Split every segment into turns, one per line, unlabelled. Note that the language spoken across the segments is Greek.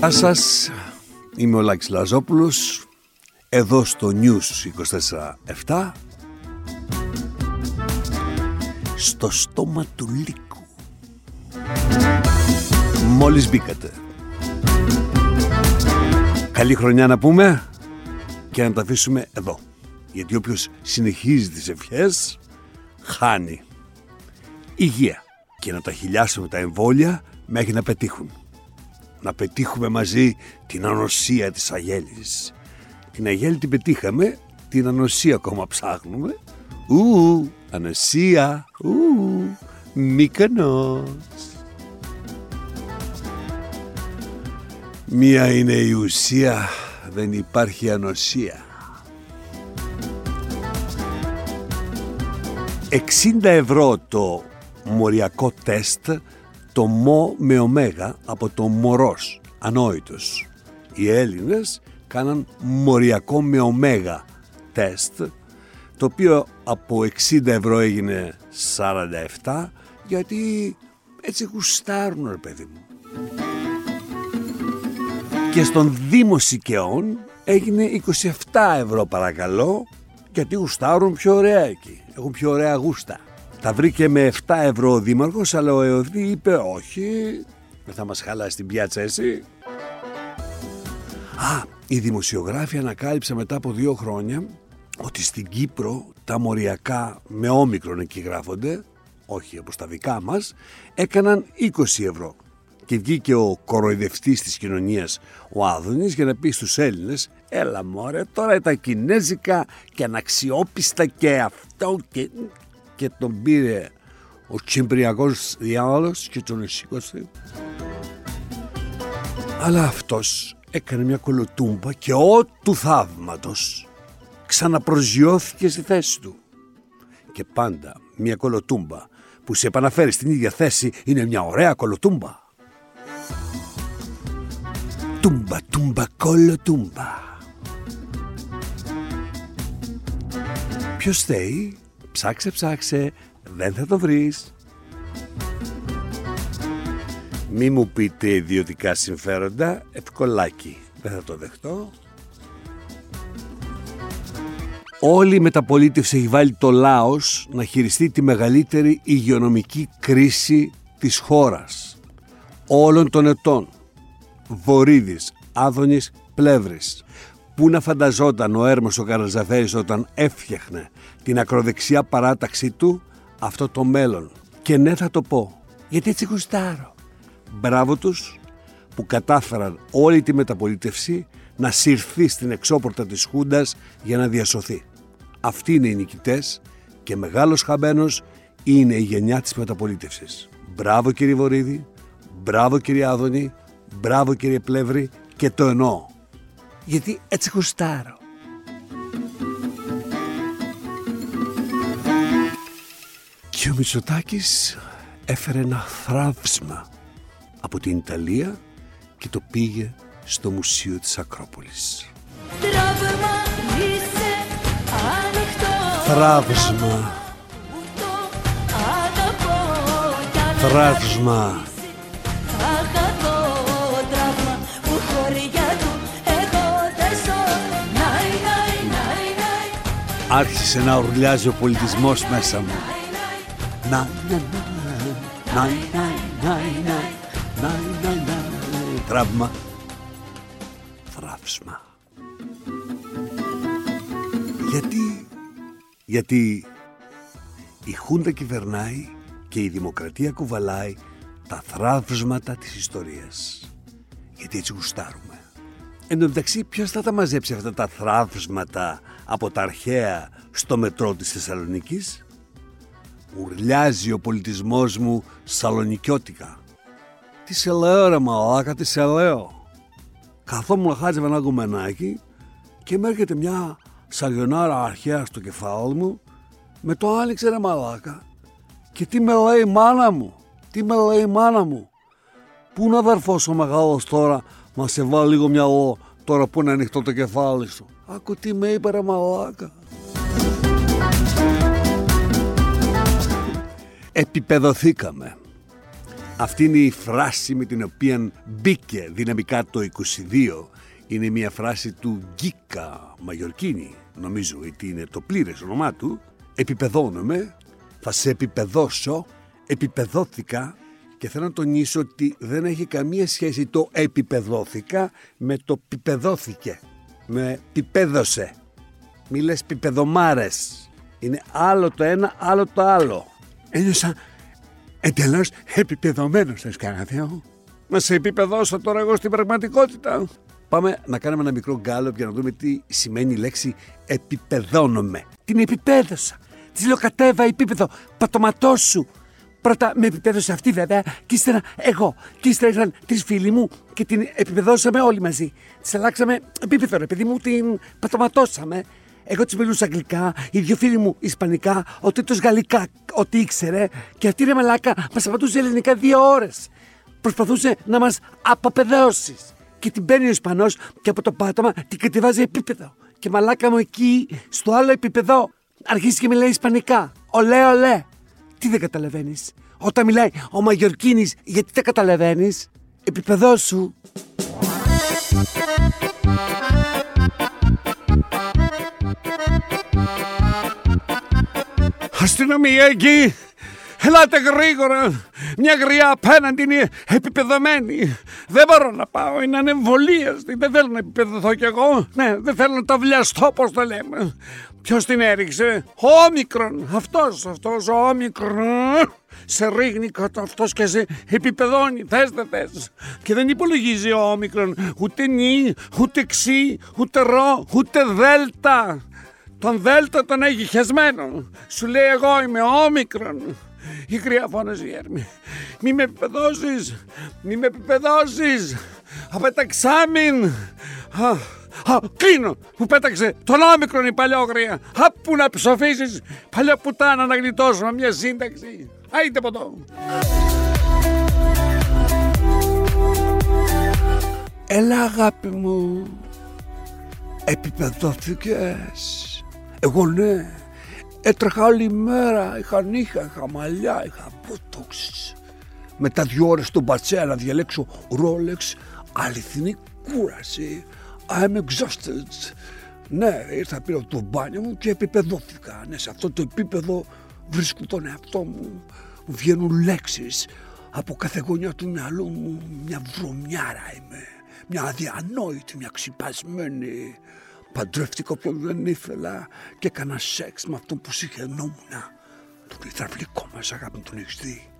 Γεια σας, είμαι ο Λάκης Λαζόπουλος, εδώ στο News 24-7, στο στόμα του λύκου. Μόλις μπήκατε. Καλή χρονιά να πούμε και να τα αφήσουμε εδώ. Γιατί όποιος συνεχίζει τις ευχές, χάνει. Υγεία. Και να τα χιλιάσουμε τα εμβόλια μέχρι να πετύχουν να πετύχουμε μαζί την ανοσία της Αγέλης. Την Αγέλη την πετύχαμε, την ανοσία ακόμα ψάχνουμε. Ου, ανοσία, ου, Μύκονος. Μία είναι η ουσία, δεν υπάρχει ανοσία. 60 ευρώ το μοριακό τεστ το μο με ωμέγα από το μωρός, ανόητος. Οι Έλληνες κάναν μοριακό με ωμέγα τεστ, το οποίο από 60 ευρώ έγινε 47, γιατί έτσι γουστάρουν ρε παιδί μου. Και στον Δήμο Σικαιών έγινε 27 ευρώ παρακαλώ, γιατί γουστάρουν πιο ωραία εκεί. Έχουν πιο ωραία γούστα. Τα βρήκε με 7 ευρώ ο δήμαρχος, αλλά ο ΕΟΔΗ είπε όχι, δεν θα μας χαλάσει την πιάτσα εσύ. Α, οι δημοσιογράφοι ανακάλυψαν μετά από δύο χρόνια ότι στην Κύπρο τα μοριακά με όμικρον εκεί γράφονται, όχι όπως τα δικά μας, έκαναν 20 ευρώ. Και βγήκε ο κοροϊδευτής της κοινωνίας, ο Άδωνης, για να πει στους Έλληνες «Έλα μωρέ, τώρα τα κινέζικα και αναξιόπιστα και αυτό και και τον πήρε ο Κυπριακός διάολος και τον σήκωσε. Αλλά αυτός έκανε μια κολοτούμπα και ό του θαύματος ξαναπροσγειώθηκε στη θέση του. Και πάντα μια κολοτούμπα που σε επαναφέρει στην ίδια θέση είναι μια ωραία κολοτούμπα. Τούμπα, τούμπα, κολοτούμπα. Ποιος θέλει Ψάξε, ψάξε, δεν θα το βρεις. Μη μου πείτε ιδιωτικά συμφέροντα, ευκολάκι. Δεν θα το δεχτώ. Όλη η μεταπολίτευση έχει βάλει το Λάος να χειριστεί τη μεγαλύτερη υγειονομική κρίση της χώρας. Όλων των ετών. Βορύδης, Άδωνης, Πλεύρης. Πού να φανταζόταν ο Έρμος ο Καραζαφέρης όταν έφτιαχνε την ακροδεξιά παράταξή του αυτό το μέλλον. Και ναι θα το πω, γιατί έτσι γουστάρω. Μπράβο τους που κατάφεραν όλη τη μεταπολίτευση να συρθεί στην εξώπορτα της Χούντας για να διασωθεί. Αυτοί είναι οι νικητές και μεγάλος χαμένος είναι η γενιά της μεταπολίτευσης. Μπράβο κύριε Βορύδη, μπράβο κύριε Άδωνη, μπράβο κύριε Πλεύρη και το εννοώ. Γιατί έτσι γουστάρω. Και ο Μητσοτάκης έφερε ένα θράψμα από την Ιταλία και το πήγε στο Μουσείο της Ακρόπολης. Θράψμα. Θράψμα. Άρχισε να ουρλιάζει ο πολιτισμός μέσα μου. Να, να, να, να, να, να, να, Τραύμα. Θράψμα. Γιατί, γιατί η Χούντα κυβερνάει και η δημοκρατία κουβαλάει τα θράψματα της ιστορίας. Γιατί έτσι γουστάρουμε. Εν τω μεταξύ, ποιος θα τα μαζέψει αυτά τα θράψματα από τα αρχαία στο μετρό της Θεσσαλονίκης; Ουρλιάζει ο πολιτισμός μου σαλονικιώτικα. Τι σε λέω ρε μαλάκα, τι σε λέω; Καθόμουν χάζευα ένα γκουμενάκι και με έρχεται μια σαγιονάρα αρχαία στο κεφάλι μου με το άνοιξε ρε μαλάκα. Και τι με λέει η μάνα μου, τι με λέει η μάνα μου; Πού να αδερφός ο μεγάλος τώρα, μα σε βάλει λίγο μυαλό τώρα που είναι ανοιχτό το κεφάλι σου. Άκου τι με είπε ρε μαλάκα. Επιπεδοθήκαμε. Αυτή είναι η φράση με την οποία μπήκε δυναμικά το 22. Είναι μια φράση του Γκίκα Μαγιορκίνη, νομίζω ότι είναι το πλήρες όνομά του. Επιπεδώνομαι, θα σε επιπεδώσω, επιπεδώθηκα και θέλω να τονίσω ότι δεν έχει καμία σχέση το επιπεδώθηκα με το πιπεδώθηκε. Με πιπέδωσε. Μη λες πιπεδομάρες. Είναι άλλο το ένα, άλλο το άλλο. Ένιωσα εντελώς επιπεδωμένος, θες κανένα Θεό. Να σε επιπεδώσω τώρα εγώ στην πραγματικότητα. Πάμε να κάνουμε ένα μικρό γκάλωπ για να δούμε τι σημαίνει η λέξη επιπεδώνομαι. Την επιπέδωσα. Της λέω κατέβα επίπεδο. Πατωματός σου. Πρώτα με επιπέδωσε αυτή βέβαια, και ύστερα εγώ. Και ύστερα ήρθαν τρεις φίλοι μου και την επιπεδώσαμε όλοι μαζί. Τη αλλάξαμε επίπεδο, ρε παιδί μου, την πατωματώσαμε. Εγώ τη μιλούσα αγγλικά, οι δύο φίλοι μου ισπανικά, ο τρίτος γαλλικά, ό,τι ήξερε. Και αυτή η μαλάκα μας απαντούσε ελληνικά δύο ώρες. Προσπαθούσε να μας αποπεδώσει. Και την παίρνει ο Ισπανός και από το πάτωμα την κατεβάζει επίπεδο. Και μαλάκα μου εκεί, στο άλλο επίπεδο, αρχίζει και μιλάει Ισπανικά. Ολέ, ολέ. Τι δεν καταλαβαίνεις; Όταν μιλάει ο Μαγιορκίνης, γιατί δεν καταλαβαίνεις; Επιπεδό σου. Αστυνομία εκεί! Ελάτε γρήγορα! Μια γριά απέναντι είναι επιπεδωμένη. Δεν μπορώ να πάω, είναι ανεμβολίαστη. Δεν θέλω να επιπεδωθώ κι εγώ. Ναι, δεν θέλω να τα βλιαστώ, όπως το λέμε. Ποιος την έριξε, ο Όμικρον. Αυτός, αυτός ο Όμικρον. Σε ρίχνει κατά αυτός και σε επιπεδώνει. Θες, δεν θες. Και δεν υπολογίζει ο Όμικρον ούτε νη, ούτε ξή, ούτε ρο, ούτε δέλτα. Τον Δέλτα τον έχει χεσμένο. Σου λέει εγώ είμαι όμικρον. Η κρύα φώναζε η Έρμη. Μη με επιπεδώσεις, μη με επιπεδώσεις. Απέταξάμιν. Α, α, κλείνω που πέταξε τον όμικρον η παλιόγρια. Α, που να ψοφήσεις παλιά πουτάνα να γλιτώσουμε μια σύνταξη. Άιτε από εδώ. Έλα αγάπη μου, επιπεδώθηκες. Εγώ ναι, έτρεχα όλη μέρα, είχα νύχα, είχα μαλλιά, είχα μπότοξ. Μετά δύο ώρες στον Πατσέα να διαλέξω ρόλεξ, αληθινή κούραση. I'm exhausted. Ναι, ήρθα πήρα το μπάνιο μου και επιπεδώθηκα. Ναι, σε αυτό το επίπεδο βρίσκω τον εαυτό μου. Μου βγαίνουν λέξεις από κάθε γωνιά του μυαλού μου. Μια βρωμιάρα είμαι. Μια αδιανόητη, μια ξυπασμένη. Παντρεύτηκα όποιον δεν ήθελα και έκανα σεξ με αυτόν που συγχαινόμουν. Τον υδραυλικό μας αγάπη τον έχεις δει.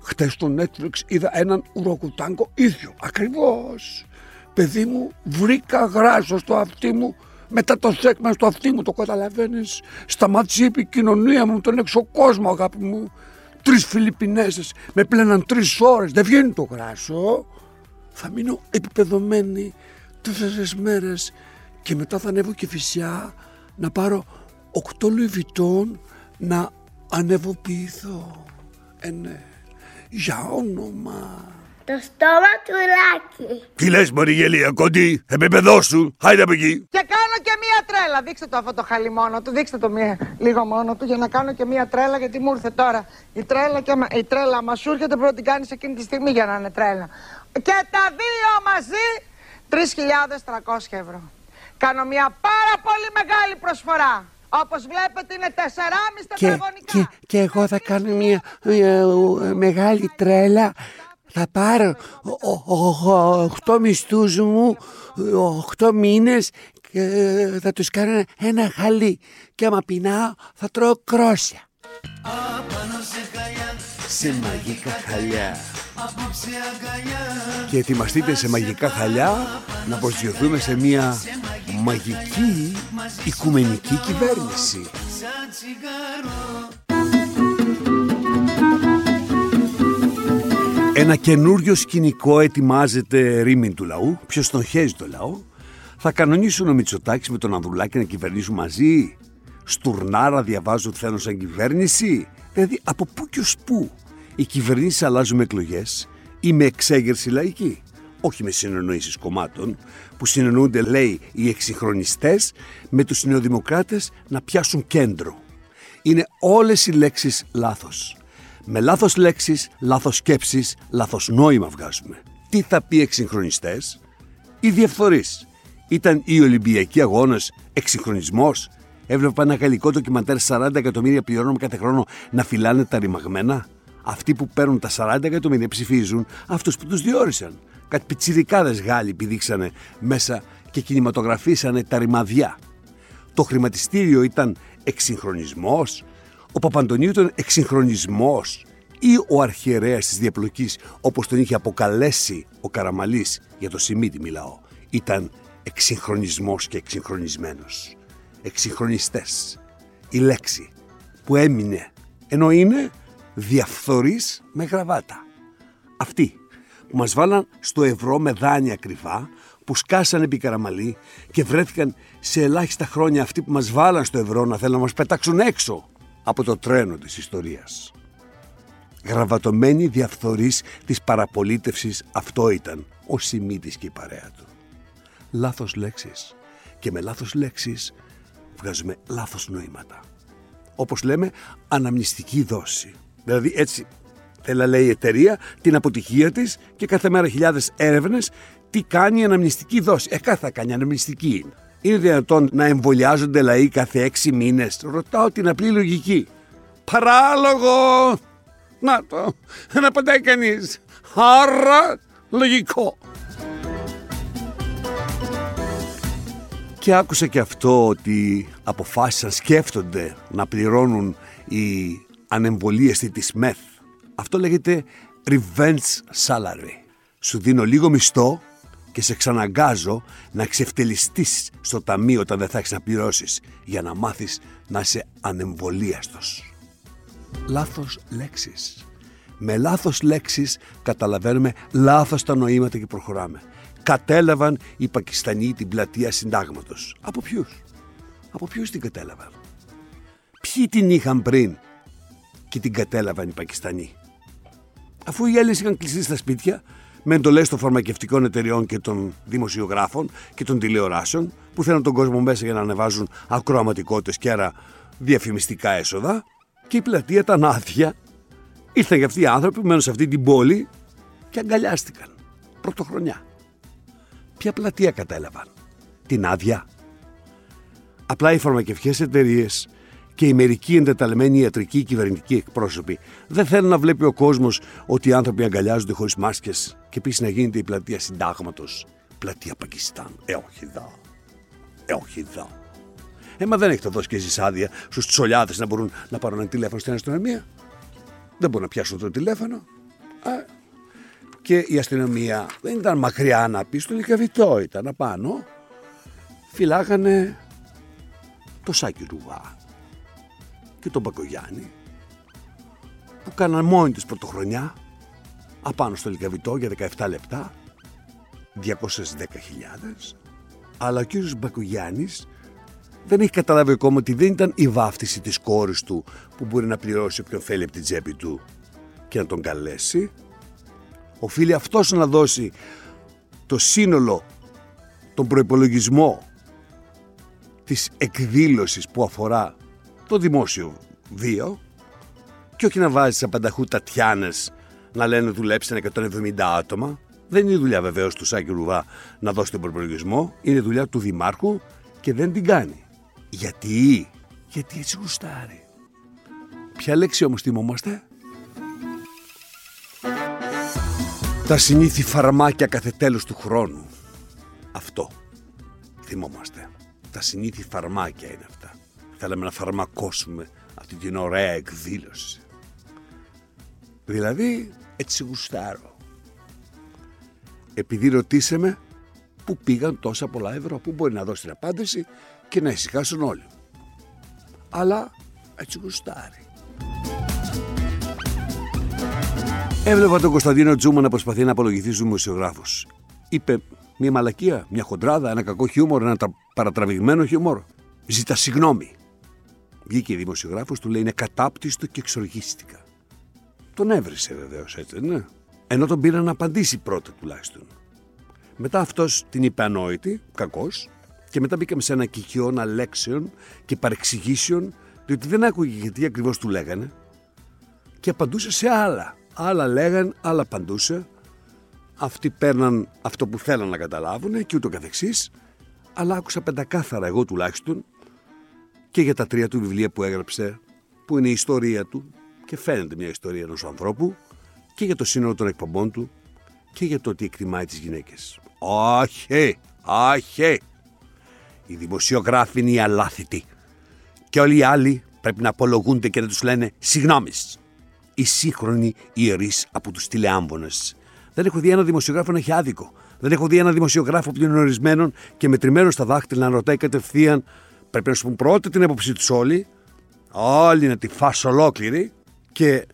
Χτες στο Netflix είδα έναν ουροκουτάγκο ίδιο, ακριβώς. Παιδί μου, βρήκα γράσο στο αυτί μου μετά το σεξ μας στο αυτί μου, το καταλαβαίνεις. Σταμάτησε η επικοινωνία μου, τον έξω κόσμο αγάπη μου. Τρεις Φιλιππινέζες με πλέναν τρεις ώρες, δεν βγαίνει το γράσο. Θα μείνω επιπεδωμένη τόσες μέρες και μετά θα ανέβω και φυσιά να πάρω οκτώ Λουιβιτών να ανεβοποιηθώ. Ε, ναι. Για όνομα.
Το στόμα του Λάκη.
Τι λες Μωριγελία, κοντή, επίπεδό σου, χάιδε από εκεί.
Και κάνω και μία τρέλα. Δείξτε το αυτό το χαλί μόνο του, δείξτε το μία, λίγο μόνο του για να κάνω και μία τρέλα γιατί μου ήρθε τώρα. Η τρέλα, και, η τρέλα μας σου έρχεται πρέπει να την κάνεις εκείνη τη στιγμή για να είναι τρέλα. Και τα δύο μαζί 3.300 ευρώ κάνω μια πάρα πολύ μεγάλη προσφορά. Όπως βλέπετε είναι 4,5 τετραγωνικά.
Και, και εγώ θα κάνω μια, μεγάλη τρέλα. Θα πάρω 8 μισθούς μου, 8 μήνες και θα τους κάνω ένα χαλί. Και άμα πεινάω θα τρώω κρόσια. Σε μαγικά χαλιά. Και ετοιμαστείτε σε μαγικά χαλιά να προσδιοθούμε σε μια μαγική οικουμενική κυβέρνηση. Ένα καινούριο σκηνικό ετοιμάζεται ρήμην του λαού. Ποιο τον χέζει το λαό. Θα κανονίσουν ο Μητσοτάκης με τον Ανδρουλάκη να κυβερνήσουν μαζί. Στουρνάρα διαβάζουν θέλουν σαν κυβέρνηση. Δηλαδή από πού και ως πού; Οι κυβερνήσεις αλλάζουν με εκλογές ή με εξέγερση λαϊκή. Όχι με συνεννοήσεις κομμάτων που συνεννοούνται, λέει, οι εξυγχρονιστές με τους νεοδημοκράτες να πιάσουν κέντρο. Είναι όλες οι λέξεις λάθος. Με λάθος λέξεις, λάθος σκέψεις, λάθος νόημα βγάζουμε. Τι θα πει εξυγχρονιστές; Οι διαφθορείς. Ήταν οι Ολυμπιακοί αγώνες εξυγχρονισμός; Έβλεπα ένα γαλλικό ντοκιμαντέρ 40 εκατομμύρια πληρώνουμε κάθε χρόνο να φυλάνε τα ρημαγμένα; Αυτοί που παίρνουν τα 40 εκατομμύρια ψηφίζουν αυτούς που τους διόρισαν. Κάτι πιτσιρικάδες Γάλλοι πηδήξανε μέσα και κινηματογραφήσανε τα ρημαδιά. Το χρηματιστήριο ήταν εξυγχρονισμός, ο Παπαντονίου ήταν εξυγχρονισμός ή ο αρχιερέας της διαπλοκής όπως τον είχε αποκαλέσει ο Καραμαλής για το Σιμίτι μιλάω ήταν εξυγχρονισμός και εξυγχρονισμένος. Εξυγχρονιστές. Η λέξη που έμεινε ενώ είναι διαφθορής με γραβάτα. Αυτοί που μας βάλαν στο ευρώ με δάνεια κρυφά που σκάσαν επί Καραμαλή και βρέθηκαν σε ελάχιστα χρόνια αυτοί που μας βάλαν στο ευρώ να θέλουν να μας πετάξουν έξω από το τρένο της ιστορίας. Γραβατωμένη διαφθορής της παραπολίτευσης αυτό ήταν ο Σιμίτης και η παρέα του. Λάθος λέξεις και με λάθος λέξεις βγάζουμε λάθος νοήματα. Όπως λέμε αναμνηστική δόση. Δηλαδή έτσι θέλει να λέει η εταιρεία την αποτυχία της και κάθε μέρα χιλιάδες έρευνες τι κάνει η αναμνηστική δόση. Ε, κάθε θα κάνει αναμνηστική. Είναι δυνατόν να εμβολιάζονται λαοί κάθε έξι μήνες; Ρωτάω την απλή λογική. Παράλογο! Να το, να απαντάει κανείς. Άρα λογικό. Και άκουσα και αυτό ότι αποφάσισαν, σκέφτονται να πληρώνουν οι ανεμβολίαστοι της ΜΕΘ. Αυτό λέγεται revenge salary. Σου δίνω λίγο μισθό και σε ξαναγκάζω να ξεφτελιστείς στο ταμείο όταν δεν θα έχεις να πληρώσεις για να μάθεις να είσαι ανεμβολίαστος. Λάθος λέξεις. Με λάθος λέξεις καταλαβαίνουμε λάθος τα νοήματα και προχωράμε. Κατέλαβαν οι Πακιστανοί την πλατεία συντάγματος. Από ποιους; Από ποιους την κατέλαβαν; Ποιοι την είχαν πριν και την κατέλαβαν οι Πακιστανοί; Αφού οι Έλληνες είχαν κλειστεί στα σπίτια, με εντολέ των φαρμακευτικών εταιριών και των δημοσιογράφων και των τηλεοράσεων που θέλουν τον κόσμο μέσα για να ανεβάζουν ακροαματικότητες και άρα διαφημιστικά έσοδα και η πλατεία ήταν άδεια. Ήρθαν και αυτοί οι άνθρωποι που μένουν σε αυτή την πόλη και αγκαλιάστηκαν. Πρωτοχρονιά. Ποια πλατεία κατέλαβαν; Την άδεια. Απλά οι φαρμακευτικές εταιρείες και οι μερικοί εντεταλμένοι ιατρικοί κυβερνητικοί εκπρόσωποι δεν θέλουν να βλέπει ο κόσμος ότι οι άνθρωποι αγκαλιάζονται χωρίς μάσκες και επίσης να γίνεται η πλατεία συντάγματος. Πλατεία Πακιστάν. Ε, όχι εδώ. Ε, όχι εδώ. Ε, μα δεν έχετε δώσει και εσεί άδεια στους τσολιάδες να μπορούν να πάρουν ένα τηλέφωνο στην αστυνομία; Δεν μπορούν να πιάσουν το τηλέφωνο. Ε, και η αστυνομία δεν ήταν μακριά να πει, στο λικαβιτό ήταν απάνω. Φυλάγανε το σάκι ρουβά και τον Πακογιάννη που κάναν μόνη της πρωτοχρονιά απάνω στο Λικαβιτό για 17 λεπτά 210.000 αλλά ο κύριος Μπακογιάννης δεν έχει καταλάβει ακόμα ότι δεν ήταν η βάφτιση της κόρης του που μπορεί να πληρώσει όποιον θέλει από την τσέπη του και να τον καλέσει. Οφείλει αυτός να δώσει το σύνολο, τον προϋπολογισμό της εκδήλωσης που αφορά το δημόσιο βίο και όχι να βάζεις απανταχού τατιάνες να λένε δουλέψτε 170 άτομα. Δεν είναι δουλειά βεβαίως του Σάκη Ρουβά να δώσει τον προπολογισμό. Είναι δουλειά του Δημάρχου και δεν την κάνει. Γιατί, γιατί έτσι γουστάρει. Ποια λέξη όμως θυμόμαστε; Τα συνήθι φαρμάκια κάθε τέλος του χρόνου. Αυτό θυμόμαστε. Τα συνήθι φαρμάκια είναι αυτά. Θέλαμε να φαρμακώσουμε αυτή την ωραία εκδήλωση. Δηλαδή, έτσι γουστάρω. Επειδή ρωτήσαμε πού πήγαν τόσα πολλά ευρώ, πού μπορεί να δώσει την απάντηση και να ησυχάσουν όλοι. Αλλά έτσι γουστάρει. Έβλεπα τον Κωνσταντίνο Τζούμα να προσπαθεί να απολογηθεί στους δημοσιογράφους. Είπε μια μαλακία, μια χοντράδα, ένα κακό χιούμορ, ένα παρατραβηγμένο χιούμορ. Ζητά συγγνώμη. Βγήκε η δημοσιογράφος, του λέει είναι κατάπτυστο και εξοργίστηκα. Τον έβρισε βεβαίως έτσι, ναι. Ενώ τον πήραν να απαντήσει πρώτα τουλάχιστον. Μετά αυτός την είπε ανόητη, κακός, και μετά μπήκαμε σε ένα κικιώνα λέξεων και παρεξηγήσεων, διότι δεν άκουγε γιατί ακριβώς του λέγανε. και απαντούσε σε άλλα. Άλλα λέγαν, άλλα απαντούσε. Αυτοί παίρναν αυτό που θέλαν να καταλάβουν και ούτω καθεξής. Αλλά άκουσα πεντακάθαρα εγώ τουλάχιστον και για τα τρία του βιβλία που έγραψε, που είναι η ιστορία του και φαίνεται μια ιστορία ενός ανθρώπου και για το σύνολο των εκπομπών του και για το ότι εκτιμάει τις γυναίκες. Όχι, όχι. Οι δημοσιογράφοι είναι οι αλάθητοι και όλοι οι άλλοι πρέπει να απολογούνται και να τους λένε συγγνώμης. Οι σύγχρονοι ιερείς από τους τηλεάμβονες. Δεν έχω δει ένα δημοσιογράφο να έχει άδικο. Δεν έχω δει ένα δημοσιογράφο πληρορισμένων και μετρημένων στα δάχτυλα να ρωτάει κατευθείαν. Πρέπει να σου πούν πρώτα την έποψή τους όλοι. Όλοι να τη φας ολόκληρη. Και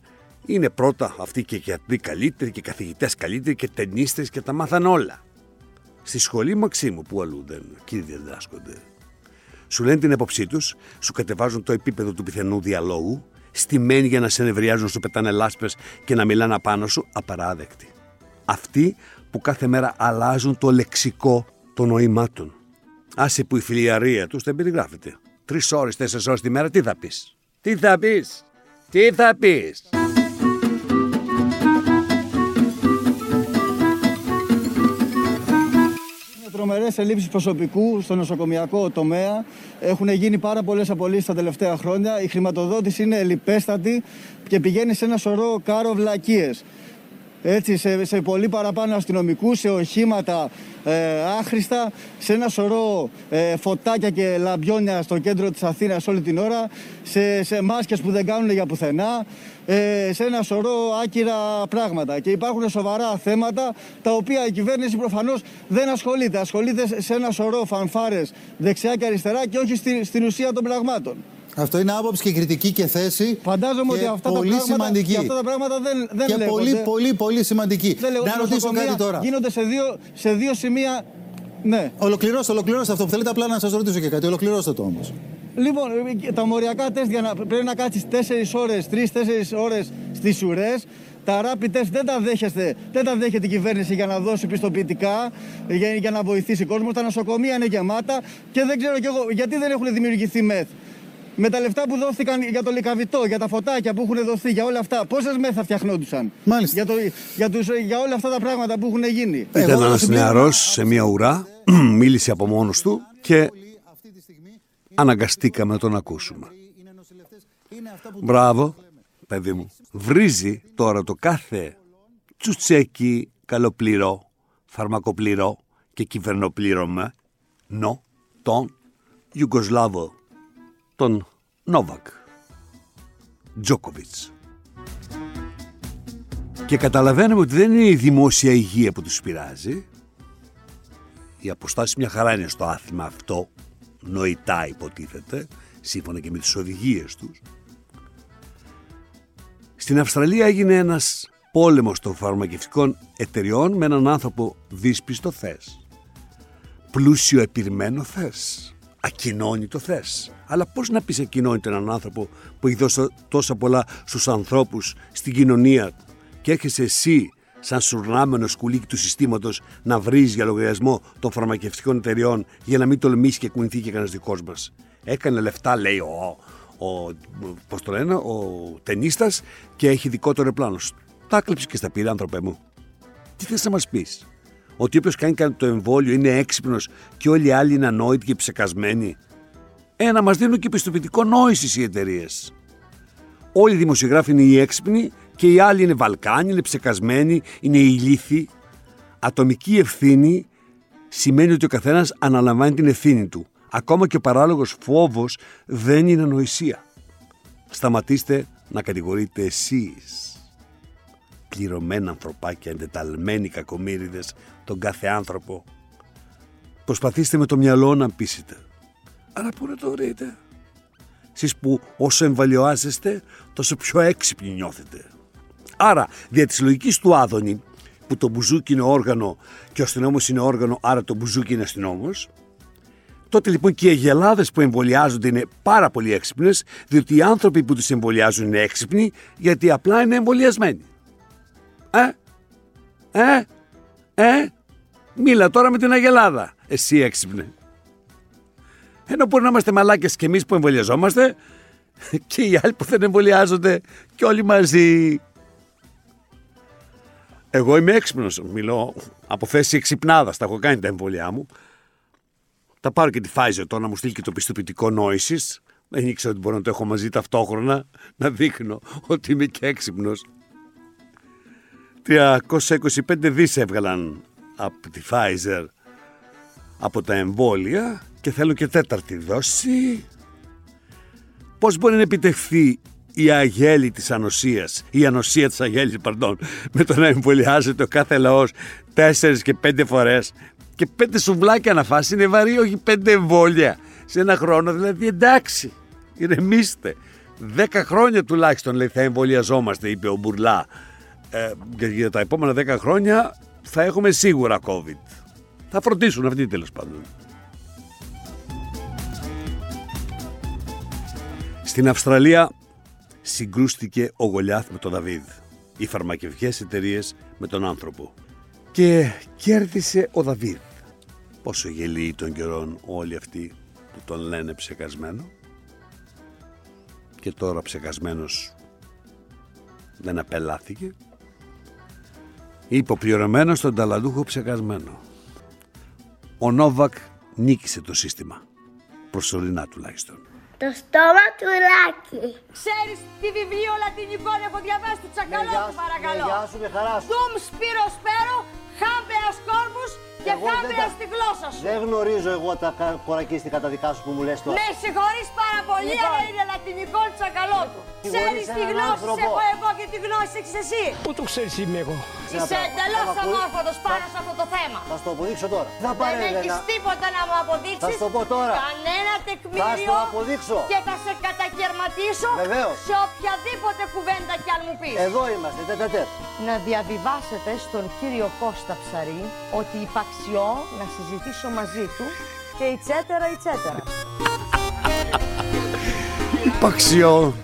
είναι πρώτα αυτοί και γιατροί καλύτεροι και καθηγητές καλύτεροι και ταινίστες και τα μάθαν όλα. Στη σχολή Μαξίμου, που αλλού δεν, κύριοι διδάσκονται. Σου λένε την έποψή τους, σου κατεβάζουν το επίπεδο του πιθανού διαλόγου, στημένοι για να σε νευριάζουν, σου πετάνε λάσπες και να μιλάνε απάνω σου, απαράδεκτοι. Αυτοί που κάθε μέρα αλλάζουν το λεξικό των νοημάτων. Άσε που η φιλιαρία τους δεν περιγράφεται. Τρεις ώρες, τέσσερις ώρες τη μέρα, τι θα πεις; Τι θα πεις; Τι θα πεις;
τρομερές ελλείψεις προσωπικού στο νοσοκομιακό τομέα. Έχουν γίνει πάρα πολλές απολύσεις τα τελευταία χρόνια. Η χρηματοδότηση είναι ελληπέστατη και πηγαίνει σε ένα σωρό κάρο βλακίε. Έτσι, σε, σε πολύ παραπάνω αστυνομικού, σε οχήματα ε, άχρηστα, σε ένα σωρό ε, φωτάκια και λαμπιόνια στο κέντρο της Αθήνας όλη την ώρα, σε, σε μάσκες που δεν κάνουν για πουθενά, ε, σε ένα σωρό άκυρα πράγματα. Και υπάρχουν σοβαρά θέματα τα οποία η κυβέρνηση προφανώς δεν ασχολείται. Ασχολείται σε ένα σωρό φανφάρες δεξιά και αριστερά και όχι στη, στην ουσία των πραγμάτων.
Αυτό είναι άποψη και κριτική και θέση.
Φαντάζομαι ότι αυτά,
πολύ
τα πράγματα,
σημαντική.
αυτά τα πράγματα δεν, δεν
και
λέγονται.
πολύ, πολύ, πολύ σημαντική.
Δεν λέγονται
να
στα
ρωτήσω
νοσοκομεία,
κάτι τώρα.
Γίνονται σε δύο, σε δύο σημεία. Ναι.
Ολοκληρώστε, ολοκληρώστε αυτό που θέλετε. Απλά να σας ρωτήσω και κάτι. Ολοκληρώστε το όμως.
Λοιπόν, τα μοριακά τεστ για να, πρέπει να κάτσεις 4 ώρες, 3-4 ώρες στις ουρές. Τα rapid test δεν τα δέχεστε, δεν τα δέχεται η κυβέρνηση για να δώσει πιστοποιητικά, για, για να βοηθήσει κόσμο. Τα νοσοκομεία είναι γεμάτα και δεν ξέρω κι εγώ γιατί δεν έχουν δημιουργηθεί μεθ. Με τα λεφτά που δόθηκαν για το λικαβιτό, για τα φωτάκια που έχουν δοθεί, για όλα αυτά, πόσες μεθ θα φτιαχνόντουσαν;
Μάλιστα.
Για, το, για, τους, για όλα αυτά τα πράγματα που έχουν γίνει.
Εγώ
Ήταν
θα
ένας
συμπληρώσω-
νεαρός σε μια ουρά, μίλησε από μόνος του και αναγκαστήκαμε να τον ακούσουμε. Μπράβο, παιδί μου. Βρίζει τώρα το κάθε τσουτσέκι καλοπληρό, φαρμακοπληρό και κυβερνοπλήρωμα, νο, τον Ιουγκοσλάβο, τον Νόβακ, Τζόκοβιτς. Και καταλαβαίνουμε ότι δεν είναι η δημόσια υγεία που τους πειράζει. Οι αποστάσεις μια χαρά είναι στο άθλημα αυτό, νοητά υποτίθεται, σύμφωνα και με τις οδηγίες τους. Στην Αυστραλία έγινε ένας πόλεμος των φαρμακευτικών εταιριών με έναν άνθρωπο δύσπιστο θες. Πλούσιο επιρμένο θες. Ακοινώνητο θες. Αλλά πώς να πεις ακοινώνητο έναν άνθρωπο που έχει δώσει τόσα πολλά στους ανθρώπους στην κοινωνία και έρχεσαι εσύ σαν σουρνάμενος σκουλίκι του συστήματος να βρεις για λογαριασμό των φαρμακευτικών εταιριών για να μην τολμήσει και κουνηθεί και κανένας δικός μας. Έκανε λεφτά λέει ο, ο, πώς το λένε, ο ταινίστας και έχει δικό του αεροπλάνο. Τα κλέψεις και στα πήρε άνθρωπε μου. Τι θες να μας πεις; Ότι όποιος κάνει το εμβόλιο είναι έξυπνος και όλοι οι άλλοι είναι ανόητοι και ψεκασμένοι. Ε, να μας δίνουν και πιστοποιητικό νόησης οι εταιρείες. Όλοι οι δημοσιογράφοι είναι οι έξυπνοι και οι άλλοι είναι Βαλκάνοι, είναι ψεκασμένοι, είναι ηλίθιοι. Ατομική ευθύνη σημαίνει ότι ο καθένας αναλαμβάνει την ευθύνη του. Ακόμα και ο παράλογος φόβος δεν είναι ανοησία. Σταματήστε να κατηγορείτε εσείς πληρωμένα ανθρωπάκια, εντεταλμένοι κακομύριδες, τον κάθε άνθρωπο. Προσπαθήστε με το μυαλό να πείσετε. Αλλά πού να το βρείτε; Εσείς που όσο εμβαλιοάζεστε, τόσο πιο έξυπνοι νιώθετε. Άρα, δια της λογικής του Άδωνη, που το μπουζούκι είναι όργανο και ο αστυνόμος είναι όργανο, άρα το μπουζούκι είναι αστυνόμος, τότε λοιπόν και οι αγελάδες που εμβολιάζονται είναι πάρα πολύ έξυπνες, διότι οι άνθρωποι που τους εμβολιάζουν είναι έξυπνοι, γιατί απλά είναι εμβολιασμένοι. Ε, ε, ε, μίλα τώρα με την Αγελάδα. Εσύ έξυπνε. Ενώ μπορεί να είμαστε μαλάκες και εμείς που εμβολιαζόμαστε, και οι άλλοι που δεν εμβολιάζονται και όλοι μαζί. Εγώ είμαι έξυπνος, μιλώ από θέση εξυπνάδας, τα έχω κάνει τα εμβολιά μου. Τα πάρω και τη Pfizer τώρα να μου στείλει και το πιστοποιητικό νόησης. Δεν ήξερα ότι μπορώ να το έχω μαζί ταυτόχρονα, να δείχνω ότι είμαι και έξυπνος. 325 δις έβγαλαν από τη Pfizer από τα εμβόλια και θέλω και τέταρτη δόση. Πώς μπορεί να επιτευχθεί η αγέλη της ανοσίας, η ανοσία της αγέλης, pardon, με το να εμβολιάζεται ο κάθε λαός τέσσερις και πέντε φορές και πέντε σουβλάκια να φάσει είναι βαρύ, όχι πέντε εμβόλια σε ένα χρόνο, δηλαδή εντάξει, ηρεμήστε. Δέκα χρόνια τουλάχιστον λέει θα εμβολιαζόμαστε, είπε ο Μπουρλά. Ε, για τα επόμενα δέκα χρόνια θα έχουμε σίγουρα COVID. Θα φροντίσουν αυτοί τέλος πάντων. Στην Αυστραλία συγκρούστηκε ο Γολιάθ με τον Δαβίδ. Οι φαρμακευτικές εταιρείες με τον άνθρωπο. Και κέρδισε ο Δαβίδ. Πόσο γελοί των καιρών όλοι αυτοί που τον λένε ψεκασμένο. Και τώρα ψεκασμένος δεν απελάθηκε. Υποπληρωμένο στον ταλαντούχο ψεκασμένο. Ο Νόβακ νίκησε το σύστημα. Προσωρινά τουλάχιστον.
Το στόμα του λάκι.
Ξέρεις τι βιβλίο λατινικό έχω διαβάσει του Τσακαλώτου παρακαλώ.
Γεια σου, με χαράς σου.
Τουμ σπύρο σπέρο, χάμπεας κόρπους και
Εγώ δεν
χάμπεας
τα-
στη γλώσσα σου.
Δεν γνωρίζω εγώ τα κα- κορακίστικα τα δικά σου που μου λες τώρα.
Με συγχωρείς πάρα πολύ,
Λοιπόν.
αλλά είναι λατινικό του Τσακαλώτου.
Συγχωρείς
Ξέρεις τι
έναν
γνώση
άνθρωπο.
έχω εγώ και τι γνώση έχεις εσύ.
Πού το ξέρεις είμαι εγώ;
Είσαι
πράγμα.
εντελώς
Θα ακού-
αμόρφωτος πάνω σε αυτό το θέμα.
Θα σου το αποδείξω τώρα. Θα
Δεν
πάρε
έχεις
ένα.
τίποτα να μου αποδείξεις.
Θα σου το πω τώρα.
Κανένα
Θα
τεκμήριο.
σου το αποδείξω.
Και θα σε κατακαιρματίσω
Βεβαίως.
σε οποιαδήποτε κουβέντα κι αν μου πεις.
Εδώ είμαστε, τέτα τέτ.
Να διαβιβάσετε στον κύριο Κώστα Ψαρή ότι υπαξιώ να συζητήσω μαζί του και ιτσέτερα ιτσέτερα.
Υπαξιό.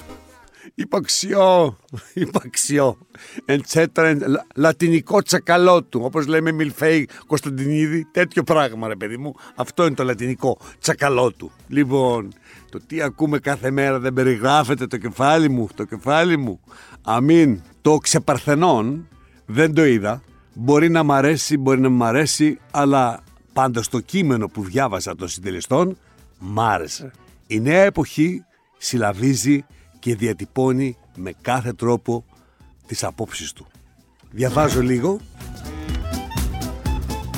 Υπαξιό. Υπαξιό. Εντσέτρα. Λατινικό τσακαλό του. Όπως λέμε Μιλφέη Κωνσταντινίδη. Τέτοιο πράγμα, ρε παιδί μου. Αυτό είναι το λατινικό τσακαλό του. Λοιπόν, το τι ακούμε κάθε μέρα δεν περιγράφεται το κεφάλι μου. Το κεφάλι μου. Αμήν. Το ξεπαρθενών δεν το είδα. Μπορεί να μ' αρέσει, μπορεί να μ' αρέσει, αλλά πάντως το κείμενο που διάβασα των συντελεστών μ' άρεσε. Η νέα εποχή συλλαβίζει και διατυπώνει με κάθε τρόπο τις απόψεις του. Διαβάζω λίγο.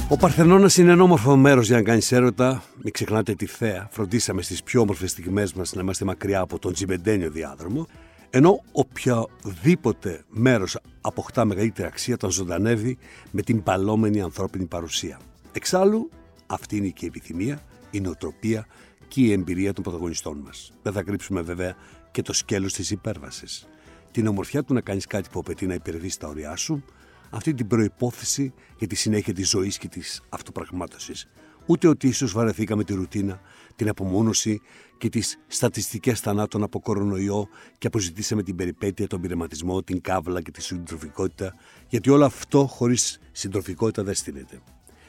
Ο Παρθενώνας είναι ένα όμορφο μέρος για να κάνεις έρωτα. Μην ξεχνάτε τη θέα. Φροντίσαμε στις πιο όμορφες στιγμές μας να είμαστε μακριά από τον Τζιμπεντένιο διάδρομο. Ενώ οποιοδήποτε μέρος αποκτά μεγαλύτερη αξία όταν ζωντανεύει με την παλόμενη ανθρώπινη παρουσία. Εξάλλου, αυτή είναι και η επιθυμία, η νοοτροπία και η εμπειρία των πρωταγωνιστών μας. Δεν θα κρύψουμε βέβαια και το σκέλος της υπέρβασης. Την ομορφιά του να κάνεις κάτι που απαιτεί να υπερβείς τα ωριά σου, αυτή την προϋπόθεση για τη συνέχεια της ζωής και της αυτοπραγμάτωσης. Ούτε ότι ίσως βαρεθήκαμε τη ρουτίνα, την απομόνωση και τις στατιστικές θανάτων από κορονοϊό και αποζητήσαμε την περιπέτεια, τον πειραματισμό, την κάβλα και τη συντροφικότητα, γιατί όλο αυτό χωρίς συντροφικότητα δεν στείνεται.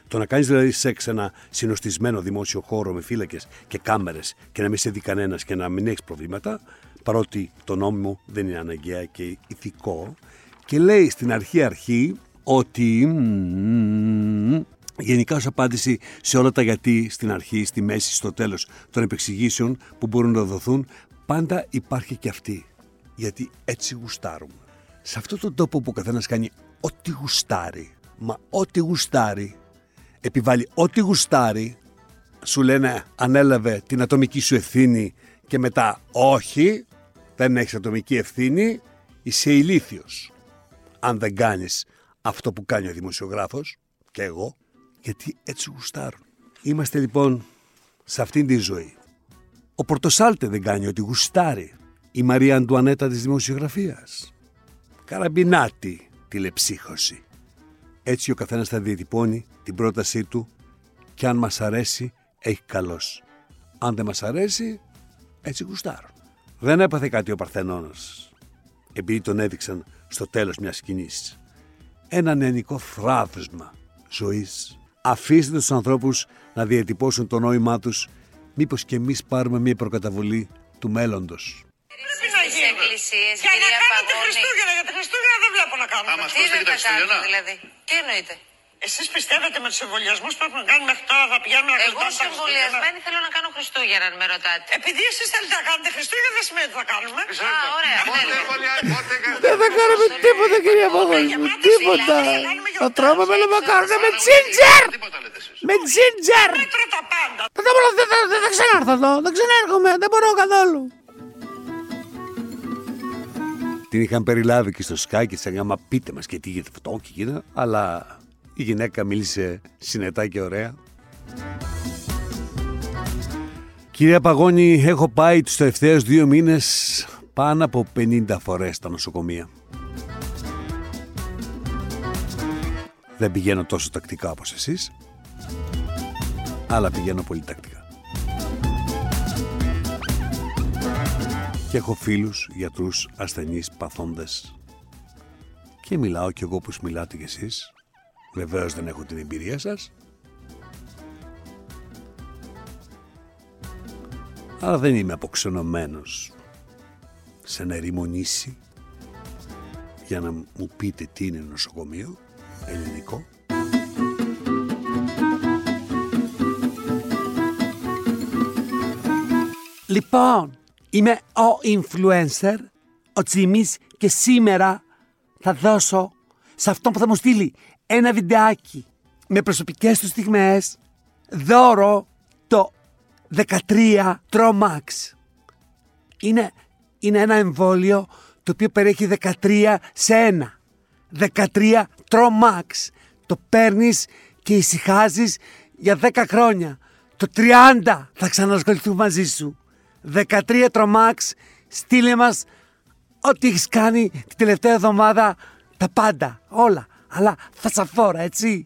Το να κάνεις δηλαδή σεξ σε ένα συνοστισμένο δημόσιο χώρο με φύλακες και κάμερες και να μην σε δει κανένας και να μην έχεις προβλήματα, παρότι το νόμιμο δεν είναι αναγκαία και ηθικό, και λέει στην αρχή αρχή ότι μ, γενικά ως απάντηση σε όλα τα γιατί στην αρχή, στη μέση, στο τέλος των επεξηγήσεων που μπορούν να δοθούν, πάντα υπάρχει και αυτή. Γιατί έτσι γουστάρουμε. Σε αυτόν τον τόπο που ο καθένας κάνει ό,τι γουστάρει, μα ό,τι γουστάρει, επιβάλλει ό,τι γουστάρει, σου λένε ανέλαβε την ατομική σου ευθύνη και μετά όχι, δεν έχεις ατομική ευθύνη, είσαι ηλίθιος. Αν δεν κάνεις αυτό που κάνει ο δημοσιογράφος και εγώ, γιατί έτσι γουστάρουν. Είμαστε λοιπόν σε αυτήν τη ζωή. Ο Πορτοσάλτε δεν κάνει ότι γουστάρει. Η Μαρία Αντουανέτα της δημοσιογραφίας. Καραμπινάτη τηλεψύχωση. Έτσι ο καθένας θα διατυπώνει την πρότασή του και αν μας αρέσει έχει καλός. Αν δεν μας αρέσει έτσι γουστάρουν. Δεν έπαθε κάτι ο Παρθενώνας επειδή τον έδειξαν στο τέλος μιας σκηνής. Ένα νεανικό θράβσμα ζωής. Αφήστε τους ανθρώπους να διατυπώσουν το νόημά τους μήπως και εμείς πάρουμε μια προκαταβολή του μέλλοντος.
Πρέπει να
Στις
γίνουν.
εκκλησίες,
Για να
κυρία
κάνετε
Παγώνη.
Χριστούγεννα, γιατί Χριστούγεννα δεν βλέπω να κάνουμε.
Άμα
Τι
σπρώστε
δεν
και τα
θα κάνουμε
Χριστούγεννα.
δηλαδή; Τι εννοείτε;
Εσείς πιστεύετε με τους εμβολιασμούς που έχουμε κάνει μέχρι τώρα θα πηγαίνουμε να
Εγώ
γλιτώσουμε
ως
τα Χριστούγεννα.
εμβολιασμένη θέλω να κάνω Χριστούγεννα, αν με ρωτάτε.
Επειδή εσείς θέλετε να κάνετε Χριστούγεννα δεν σημαίνει ότι θα κάνουμε.
Α, ωραία.
Πότε
τέλεια.
εμβολιά- πότε έκανε-
Δεν θα κάνουμε τίποτα κυρία Παγώνη μου, τίποτα. Θα τρώμε με μακάρονα με τζίντζερ.
Τίποτα λέτε εσείς.
Με τζίντζερ.
Μέτρο τα πάντα.
Δεν θα μπορώ, δεν θα, δεν θα ξανάρθω εδώ, δεν ξανάρχομαι, δεν μπορώ καθόλου.
Την είχαν περιλάβει και στο Sky και της έλεγαν Μα πείτε μας και τι γίνεται αυτό και εκείνα. Αλλά η γυναίκα μίλησε συνετά και ωραία. Κυρία Παγώνη, έχω πάει τους τελευταίους δύο μήνες πάνω από 50 φορές στα νοσοκομεία. Δεν πηγαίνω τόσο τακτικά όπως εσείς, αλλά πηγαίνω πολύ τακτικά. Και έχω φίλους, γιατρούς, ασθενείς, παθόντες. Και μιλάω κι εγώ όπως μιλάτε κι εσείς. Βεβαίως δεν έχω την εμπειρία σας. Αλλά δεν είμαι αποξενωμένος σε ένα ερημονήσι για να μου πείτε τι είναι νοσοκομείο ελληνικό. Λοιπόν, είμαι ο influencer, ο Τσίμης και σήμερα θα δώσω σε αυτόν που θα μου στείλει ένα βιντεάκι με προσωπικές του στιγμές δώρο το 13 Tromax. Είναι, είναι ένα εμβόλιο το οποίο περιέχει 13 σε ένα. 13 Tromax. Το παίρνεις και ησυχάζεις για 10 χρόνια. Το 30 θα ξανασχοληθούμε μαζί σου. 13 Tromax. Στείλε μας ό,τι έχεις κάνει την τελευταία εβδομάδα. Τα πάντα. Όλα. Αλλά θα σαφόρα, έτσι.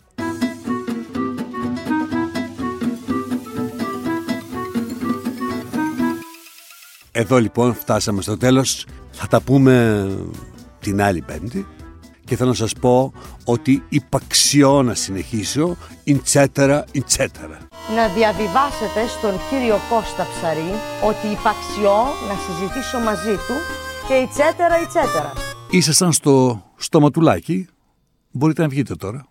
Εδώ λοιπόν φτάσαμε στο τέλος. Θα τα πούμε την άλλη πέμπτη. Και θέλω να σας πω ότι υπαξιώ να συνεχίσω, ιντζέτερα, ιντζέτερα.
Να διαβιβάσετε στον κύριο Κώστα Ψαρή ότι υπαξιώ να συζητήσω μαζί του και ιτσέτερα ιτσέτερα.
Ήσασταν στο στοματουλάκι. Μπορείτε να βγείτε τώρα.